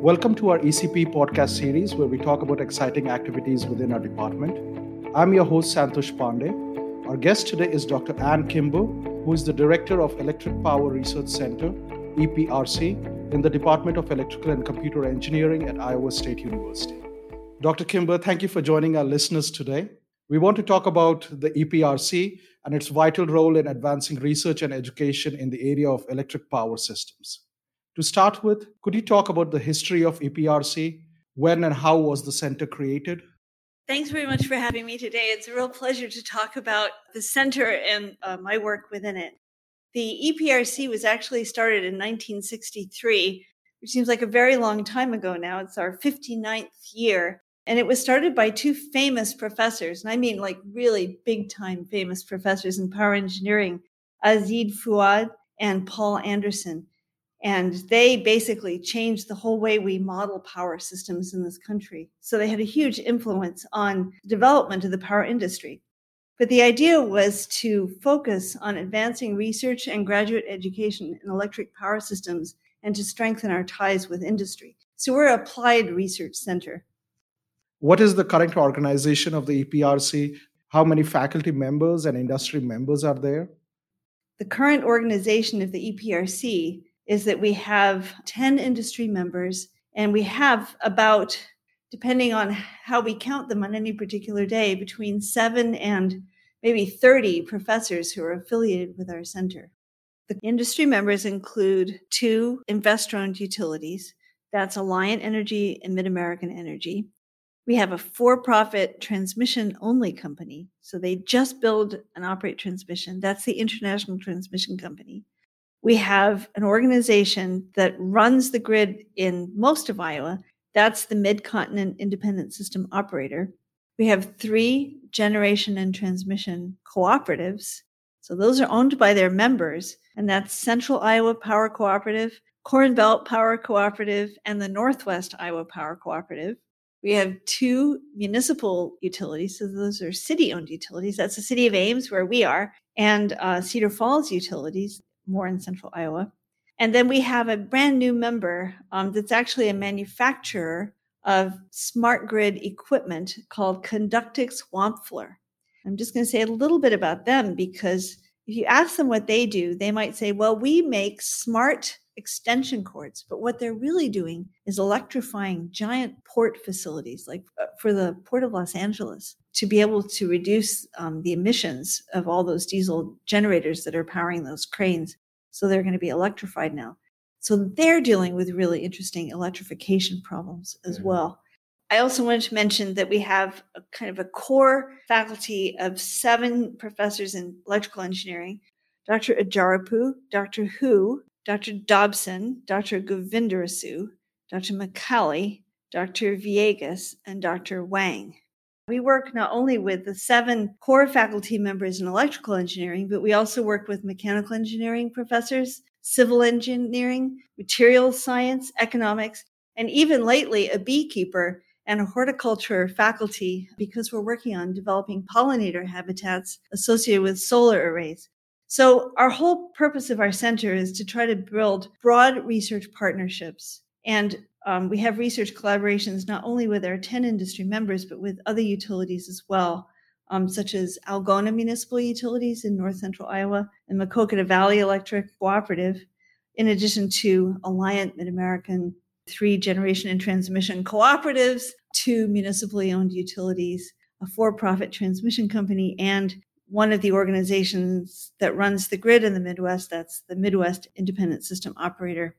Welcome to our ECP podcast series where we talk about exciting activities within our department. I'm your host, Santosh Pandey. Our guest today is Dr. Anne Kimber, who is the Director of Electric Power Research Center, EPRC, in the Department of Electrical and Computer Engineering at Iowa State University. Dr. Kimber, thank you for joining our listeners today. We want to talk about the EPRC and its vital role in advancing research and education in the area of electric power systems. To start with, could you talk about the history of EPRC? When and how was the center created? Thanks very much for having me today. It's a real pleasure to talk about the center and uh, my work within it. The EPRC was actually started in 1963, which seems like a very long time ago now. It's our 59th year. And it was started by two famous professors, and I mean like really big time famous professors in power engineering, Aziz Fouad and Paul Anderson. And they basically changed the whole way we model power systems in this country. So they had a huge influence on development of the power industry. But the idea was to focus on advancing research and graduate education in electric power systems and to strengthen our ties with industry. So we're an applied research center. What is the current organization of the EPRC? How many faculty members and industry members are there? The current organization of the EPRC is that we have 10 industry members and we have about, depending on how we count them on any particular day, between seven and maybe 30 professors who are affiliated with our center. The industry members include two investor owned utilities that's Alliant Energy and MidAmerican Energy. We have a for profit transmission only company. So they just build and operate transmission. That's the International Transmission Company. We have an organization that runs the grid in most of Iowa. That's the Mid Continent Independent System Operator. We have three generation and transmission cooperatives. So those are owned by their members, and that's Central Iowa Power Cooperative, Corn Belt Power Cooperative, and the Northwest Iowa Power Cooperative. We have two municipal utilities. So those are city owned utilities. That's the city of Ames, where we are, and uh, Cedar Falls Utilities more in central Iowa. And then we have a brand new member um, that's actually a manufacturer of smart grid equipment called Conductix Wampfler. I'm just going to say a little bit about them because if you ask them what they do, they might say, well, we make smart extension cords, but what they're really doing is electrifying giant port facilities, like uh, for the Port of Los Angeles, to be able to reduce um, the emissions of all those diesel generators that are powering those cranes. So they're going to be electrified now. So they're dealing with really interesting electrification problems as mm-hmm. well. I also wanted to mention that we have a kind of a core faculty of seven professors in electrical engineering Dr. Ajjarapu, Dr. Hu, Dr. Dobson, Dr. Govindarasu, Dr. McCalley, Dr. Villegas, and Dr. Wang. We work not only with the seven core faculty members in electrical engineering, but we also work with mechanical engineering professors, civil engineering, materials science, economics, and even lately a beekeeper and a horticulture faculty because we're working on developing pollinator habitats associated with solar arrays. So, our whole purpose of our center is to try to build broad research partnerships. And um, we have research collaborations not only with our 10 industry members, but with other utilities as well, um, such as Algona Municipal Utilities in north central Iowa and Maquoketa Valley Electric Cooperative, in addition to Alliant Mid American, three generation and transmission cooperatives, two municipally owned utilities, a for profit transmission company, and one of the organizations that runs the grid in the Midwest. That's the Midwest Independent System Operator.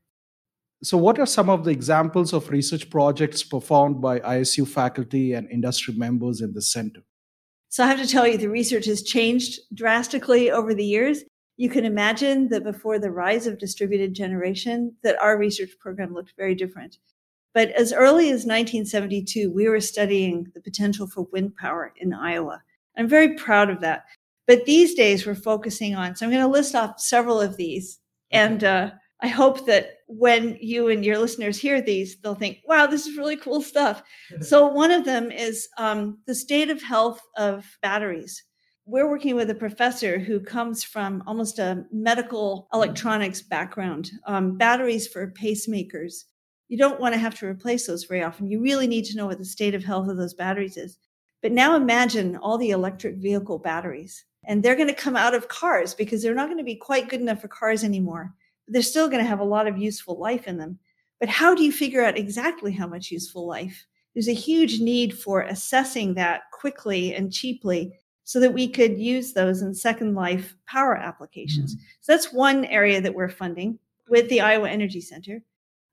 So, what are some of the examples of research projects performed by ISU faculty and industry members in the center? So, I have to tell you, the research has changed drastically over the years. You can imagine that before the rise of distributed generation, that our research program looked very different. But as early as 1972, we were studying the potential for wind power in Iowa. I'm very proud of that. But these days we're focusing on, so I'm going to list off several of these. And uh, I hope that when you and your listeners hear these, they'll think, wow, this is really cool stuff. so, one of them is um, the state of health of batteries. We're working with a professor who comes from almost a medical electronics background, um, batteries for pacemakers. you don't want to have to replace those very often. You really need to know what the state of health of those batteries is. But now imagine all the electric vehicle batteries, and they're going to come out of cars because they're not going to be quite good enough for cars anymore. But they're still going to have a lot of useful life in them. But how do you figure out exactly how much useful life? There's a huge need for assessing that quickly and cheaply so that we could use those in second life power applications. Mm-hmm. So that's one area that we're funding with the Iowa Energy Center.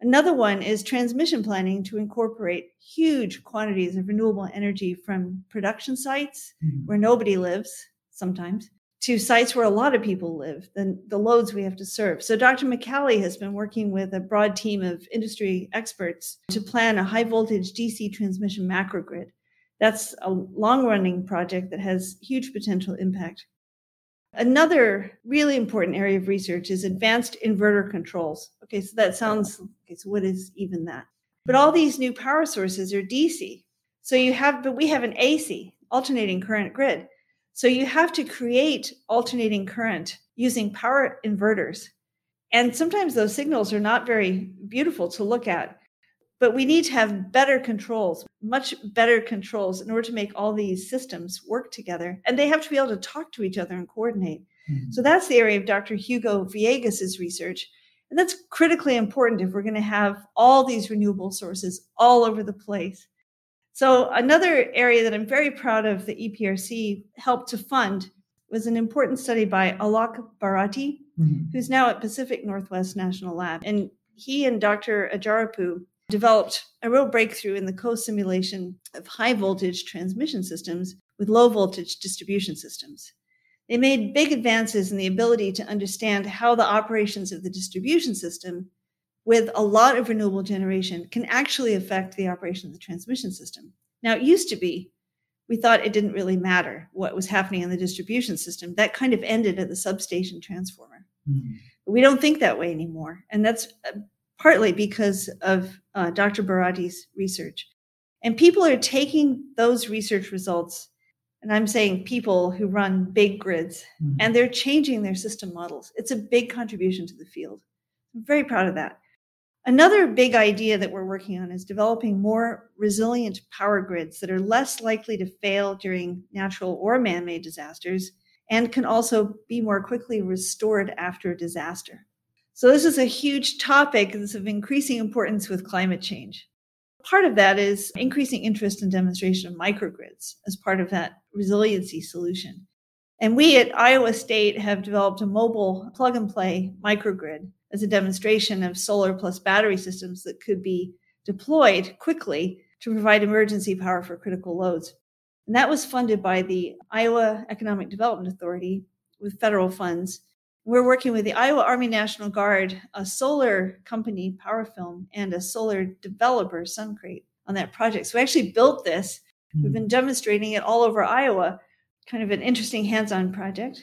Another one is transmission planning to incorporate huge quantities of renewable energy from production sites mm-hmm. where nobody lives sometimes to sites where a lot of people live, the, the loads we have to serve. So Dr. McCalley has been working with a broad team of industry experts to plan a high voltage DC transmission macrogrid. That's a long running project that has huge potential impact. Another really important area of research is advanced inverter controls. Okay, so that sounds okay, so what is even that? But all these new power sources are DC. So you have, but we have an AC, alternating current grid. So you have to create alternating current using power inverters. And sometimes those signals are not very beautiful to look at. But we need to have better controls, much better controls in order to make all these systems work together. And they have to be able to talk to each other and coordinate. Mm-hmm. So that's the area of Dr. Hugo Villegas's research. And that's critically important if we're going to have all these renewable sources all over the place. So another area that I'm very proud of the EPRC helped to fund was an important study by Alok Bharati, mm-hmm. who's now at Pacific Northwest National Lab. And he and Dr. Ajjarapu developed a real breakthrough in the co-simulation of high voltage transmission systems with low voltage distribution systems. They made big advances in the ability to understand how the operations of the distribution system with a lot of renewable generation can actually affect the operation of the transmission system. Now, it used to be we thought it didn't really matter what was happening in the distribution system. That kind of ended at the substation transformer. Mm-hmm. We don't think that way anymore. And that's uh, partly because of uh, Dr. Bharati's research. And people are taking those research results, and I'm saying people who run big grids, mm-hmm. and they're changing their system models. It's a big contribution to the field. I'm very proud of that. Another big idea that we're working on is developing more resilient power grids that are less likely to fail during natural or man made disasters and can also be more quickly restored after a disaster. So, this is a huge topic that's of increasing importance with climate change. Part of that is increasing interest in demonstration of microgrids as part of that resiliency solution. And we at Iowa State have developed a mobile plug and play microgrid as a demonstration of solar plus battery systems that could be deployed quickly to provide emergency power for critical loads. And that was funded by the Iowa Economic Development Authority with federal funds we're working with the Iowa Army National Guard, a solar company, PowerFilm, and a solar developer, Suncrate, on that project. So we actually built this. We've hmm. been demonstrating it all over Iowa. Kind of an interesting hands-on project.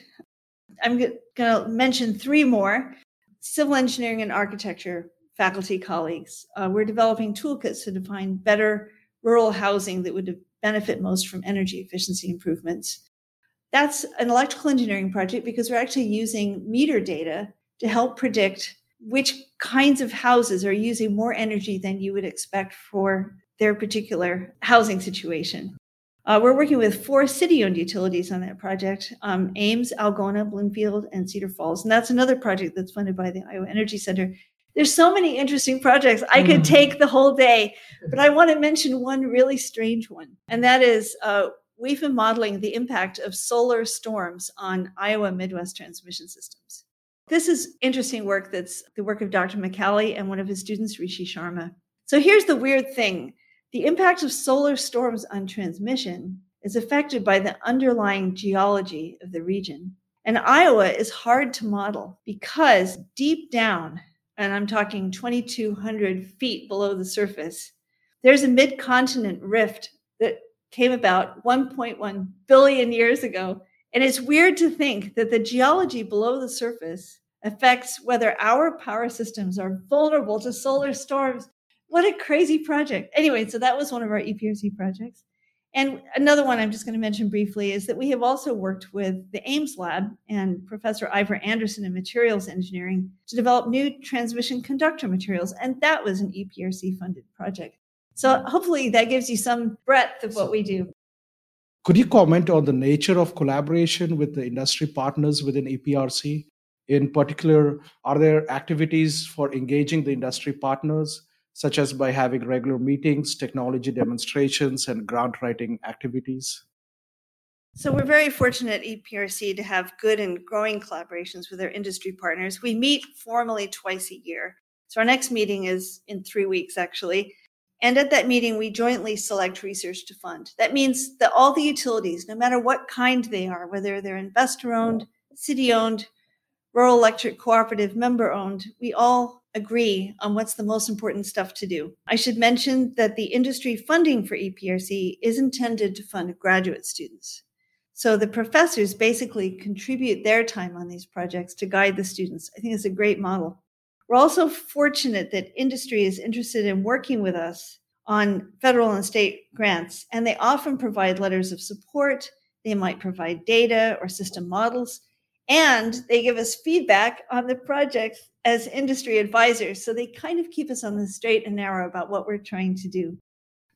I'm going to mention three more: civil engineering and architecture faculty colleagues. Uh, we're developing toolkits to define better rural housing that would benefit most from energy efficiency improvements. That's an electrical engineering project because we're actually using meter data to help predict which kinds of houses are using more energy than you would expect for their particular housing situation. Uh, we're working with four city owned utilities on that project um, Ames, Algona, Bloomfield, and Cedar Falls. And that's another project that's funded by the Iowa Energy Center. There's so many interesting projects. I could mm. take the whole day, but I want to mention one really strange one. And that is uh, we've been modeling the impact of solar storms on Iowa Midwest transmission systems. This is interesting work that's the work of Dr. McCalley and one of his students, Rishi Sharma. So here's the weird thing the impact of solar storms on transmission is affected by the underlying geology of the region. And Iowa is hard to model because deep down, and I'm talking 2,200 feet below the surface, there's a mid continent rift that came about 1.1 billion years ago. And it's weird to think that the geology below the surface affects whether our power systems are vulnerable to solar storms. What a crazy project. Anyway, so that was one of our EPRC projects. And another one I'm just going to mention briefly is that we have also worked with the Ames Lab and Professor Iver Anderson in materials engineering to develop new transmission conductor materials. And that was an EPRC funded project. So hopefully that gives you some breadth of what we do. Could you comment on the nature of collaboration with the industry partners within EPRC? In particular, are there activities for engaging the industry partners? Such as by having regular meetings, technology demonstrations, and grant writing activities? So, we're very fortunate at EPRC to have good and growing collaborations with our industry partners. We meet formally twice a year. So, our next meeting is in three weeks, actually. And at that meeting, we jointly select research to fund. That means that all the utilities, no matter what kind they are, whether they're investor owned, city owned, rural electric cooperative member owned, we all agree on what's the most important stuff to do. I should mention that the industry funding for EPRC is intended to fund graduate students. So the professors basically contribute their time on these projects to guide the students. I think it's a great model. We're also fortunate that industry is interested in working with us on federal and state grants, and they often provide letters of support. They might provide data or system models, and they give us feedback on the projects as industry advisors. So they kind of keep us on the straight and narrow about what we're trying to do.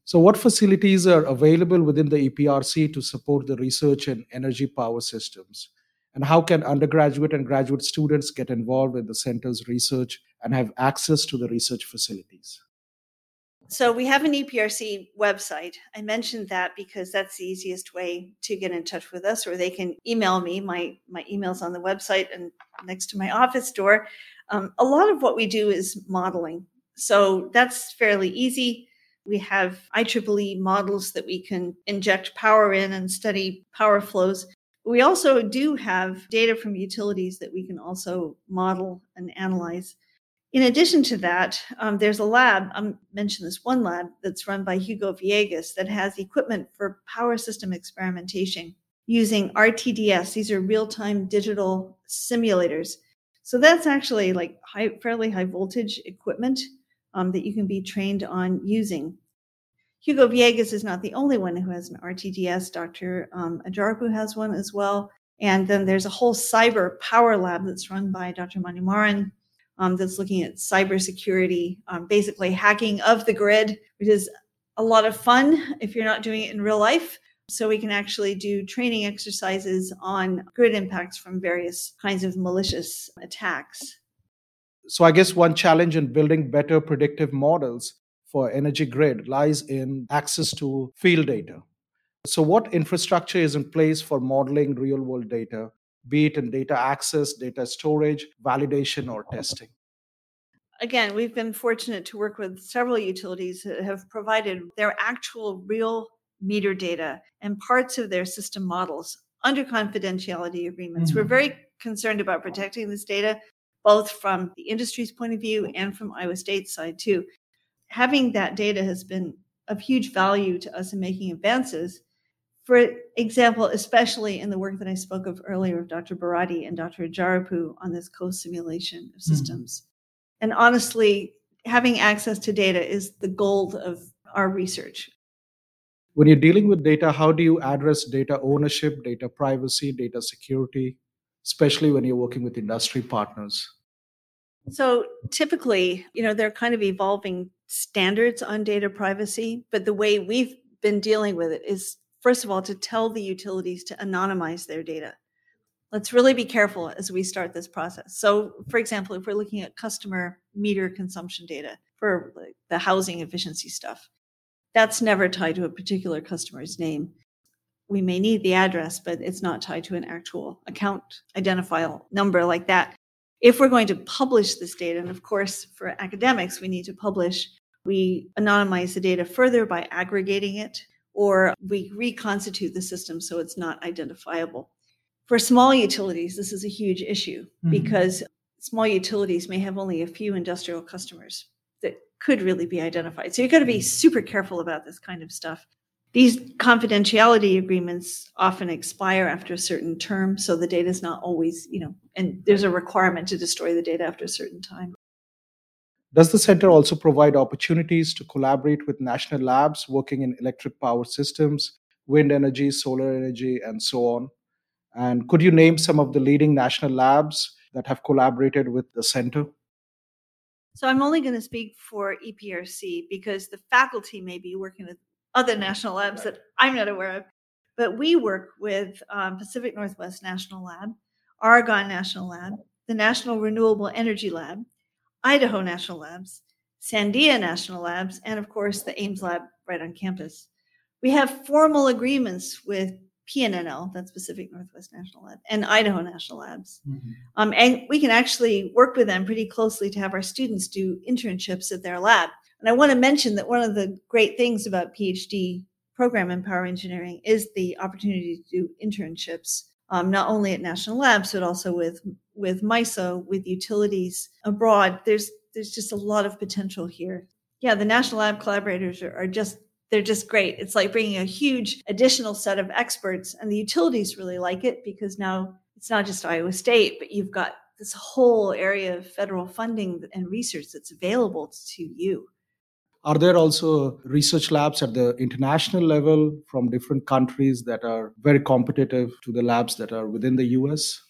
So, what facilities are available within the EPRC to support the research in energy power systems? And how can undergraduate and graduate students get involved in the center's research and have access to the research facilities? So we have an EPRC website. I mentioned that because that's the easiest way to get in touch with us, or they can email me. My my email's on the website and next to my office door. Um, a lot of what we do is modeling, so that's fairly easy. We have IEEE models that we can inject power in and study power flows. We also do have data from utilities that we can also model and analyze. In addition to that, um, there's a lab, I mentioned this one lab that's run by Hugo Villegas that has equipment for power system experimentation using RTDS. These are real time digital simulators. So that's actually like high, fairly high voltage equipment um, that you can be trained on using. Hugo Villegas is not the only one who has an RTDS. Dr. Um, Ajjarapu has one as well. And then there's a whole cyber power lab that's run by Dr. Manimaran um, that's looking at cybersecurity, um, basically hacking of the grid, which is a lot of fun if you're not doing it in real life. So we can actually do training exercises on grid impacts from various kinds of malicious attacks. So I guess one challenge in building better predictive models for energy grid lies in access to field data. So what infrastructure is in place for modeling real world data be it in data access, data storage, validation, or testing. Again, we've been fortunate to work with several utilities that have provided their actual real meter data and parts of their system models under confidentiality agreements. Mm-hmm. We're very concerned about protecting this data, both from the industry's point of view and from Iowa State's side, too. Having that data has been of huge value to us in making advances for example, especially in the work that I spoke of earlier of Dr. Bharati and Dr. Ajjarapu on this co-simulation of mm-hmm. systems. Mm-hmm. And honestly, having access to data is the gold of our research. When you're dealing with data, how do you address data ownership, data privacy, data security, especially when you're working with industry partners? So typically, you know, they're kind of evolving standards on data privacy, but the way we've been dealing with it is first of all, to tell the utilities to anonymize their data. Let's really be careful as we start this process. So, for example, if we're looking at customer meter consumption data for the housing efficiency stuff, that's never tied to a particular customer's name. We may need the address, but it's not tied to an actual account identifiable number like that. If we're going to publish this data, and of course, for academics, we need to publish, we anonymize the data further by aggregating it or we reconstitute the system so it's not identifiable. For small utilities, this is a huge issue mm-hmm. because small utilities may have only a few industrial customers that could really be identified. So you've got to be super careful about this kind of stuff. These confidentiality agreements often expire after a certain term, so the data is not always, you know, and there's a requirement to destroy the data after a certain time. Does the center also provide opportunities to collaborate with national labs working in electric power systems wind energy, solar energy, and so on. And could you name some of the leading national labs that have collaborated with the center? So I'm only going to speak for EPRC because the faculty may be working with other national labs that I'm not aware of. But we work with um, Pacific Northwest National Lab, Argonne National Lab, the National Renewable Energy Lab, Idaho National Labs, Sandia National Labs, and of course the Ames Lab right on campus. We have formal agreements with PNNL, that's Pacific Northwest National Lab, and Idaho National Labs. Mm-hmm. Um, and we can actually work with them pretty closely to have our students do internships at their lab. And I want to mention that one of the great things about PhD program in power engineering is the opportunity to do internships, um, not only at national labs but also with with MISO, with utilities abroad. There's there's just a lot of potential here. Yeah, the national lab collaborators are, are just they're just great. It's like bringing a huge additional set of experts, and the utilities really like it because now it's not just Iowa State, but you've got this whole area of federal funding and research that's available to you. Are there also research labs at the international level from different countries that are very competitive to the labs that are within the US?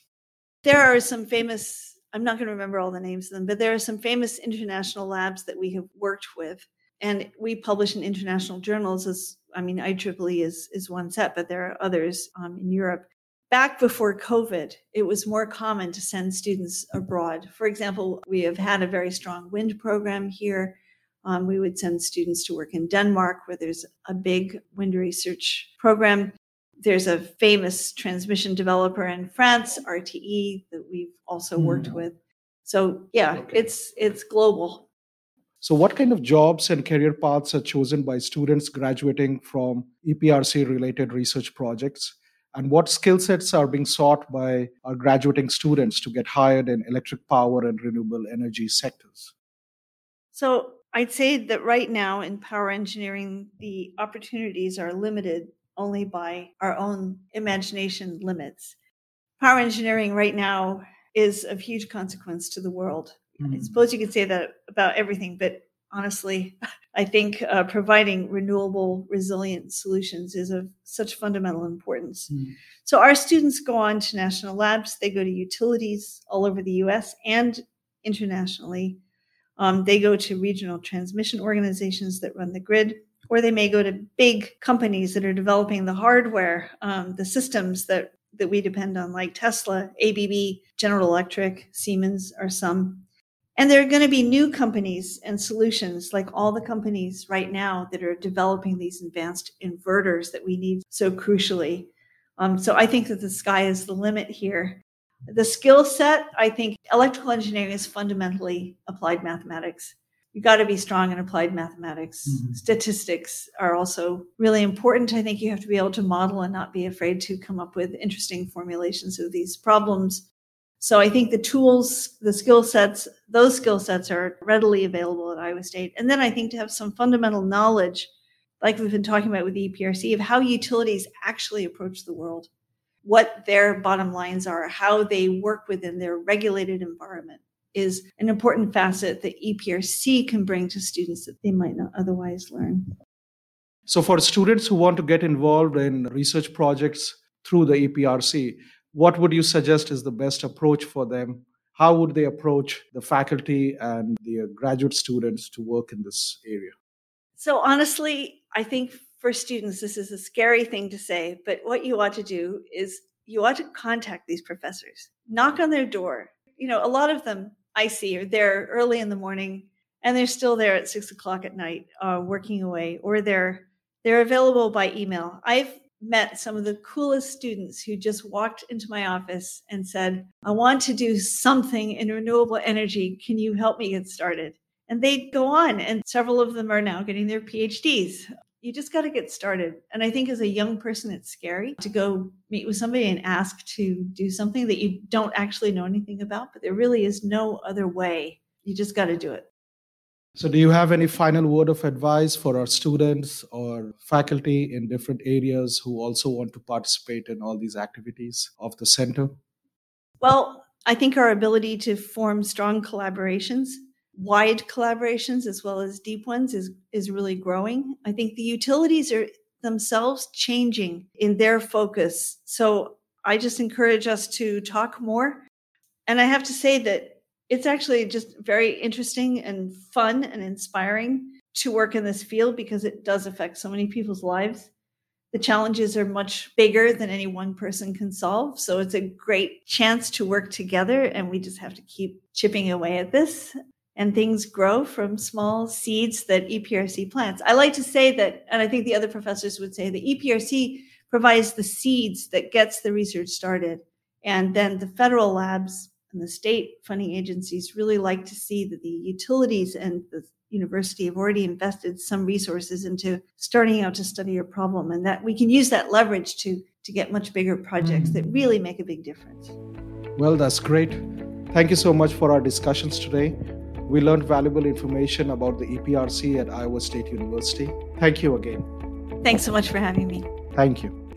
There are some famous, I'm not going to remember all the names of them, but there are some famous international labs that we have worked with. And we publish in international journals as, I mean, IEEE is, is one set, but there are others um, in Europe. Back before COVID, it was more common to send students abroad. For example, we have had a very strong wind program here um, we would send students to work in Denmark, where there's a big wind research program. There's a famous transmission developer in France, RTE, that we've also worked mm. with. So yeah, okay. it's it's global. So, what kind of jobs and career paths are chosen by students graduating from EPRC related research projects? And what skill sets are being sought by our graduating students to get hired in electric power and renewable energy sectors? So, I'd say that right now in power engineering, the opportunities are limited only by our own imagination limits. Power engineering right now is of huge consequence to the world. Mm. I suppose you could say that about everything, but honestly, I think uh, providing renewable, resilient solutions is of such fundamental importance. Mm. So, our students go on to national labs, they go to utilities all over the US and internationally um, they go to regional transmission organizations that run the grid, or they may go to big companies that are developing the hardware, um, the systems that that we depend on, like Tesla, ABB, General Electric, Siemens, are some. And there are going to be new companies and solutions, like all the companies right now that are developing these advanced inverters that we need so crucially. Um, so I think that the sky is the limit here. The skill set, I think electrical engineering is fundamentally applied mathematics. You got to be strong in applied mathematics. Mm-hmm. Statistics are also really important. I think you have to be able to model and not be afraid to come up with interesting formulations of these problems. So I think the tools, the skill sets, those skill sets are readily available at Iowa State. And then I think to have some fundamental knowledge, like we've been talking about with the EPRC, of how utilities actually approach the world what their bottom lines are, how they work within their regulated environment is an important facet that EPRC can bring to students that they might not otherwise learn. So, for students who want to get involved in research projects through the EPRC, what would you suggest is the best approach for them? How would they approach the faculty and the graduate students to work in this area? So, honestly, I think for students, this is a scary thing to say, but what you ought to do is you ought to contact these professors, knock on their door. You know, a lot of them I see are there early in the morning and they're still there at six o'clock at night, uh, working away, or they're they're available by email. I've met some of the coolest students who just walked into my office and said, I want to do something in renewable energy. Can you help me get started? And they go on, and several of them are now getting their PhDs you just got to get started. And I think as a young person, it's scary to go meet with somebody and ask to do something that you don't actually know anything about, but there really is no other way. You just got to do it. So, do you have any final word of advice for our students or faculty in different areas who also want to participate in all these activities of the center? Well, I think our ability to form strong collaborations wide collaborations as well as deep ones is is really growing. I think the utilities are themselves changing in their focus. So I just encourage us to talk more. And I have to say that it's actually just very interesting and fun and inspiring to work in this field because it does affect so many people's lives. The challenges are much bigger than any one person can solve. So it's a great chance to work together, and we just have to keep chipping away at this. And things grow from small seeds that EPRC plants. I like to say that, and I think the other professors would say, the EPRC provides the seeds that gets the research started. And then the federal labs and the state funding agencies really like to see that the utilities and the university have already invested some resources into starting out to study your problem and that we can use that leverage to to get much bigger projects that really make a big difference well that's great thank you so much for our discussions today we learned valuable information about the eprc at iowa state university. Thank you again. Thanks so much for having me. Thank you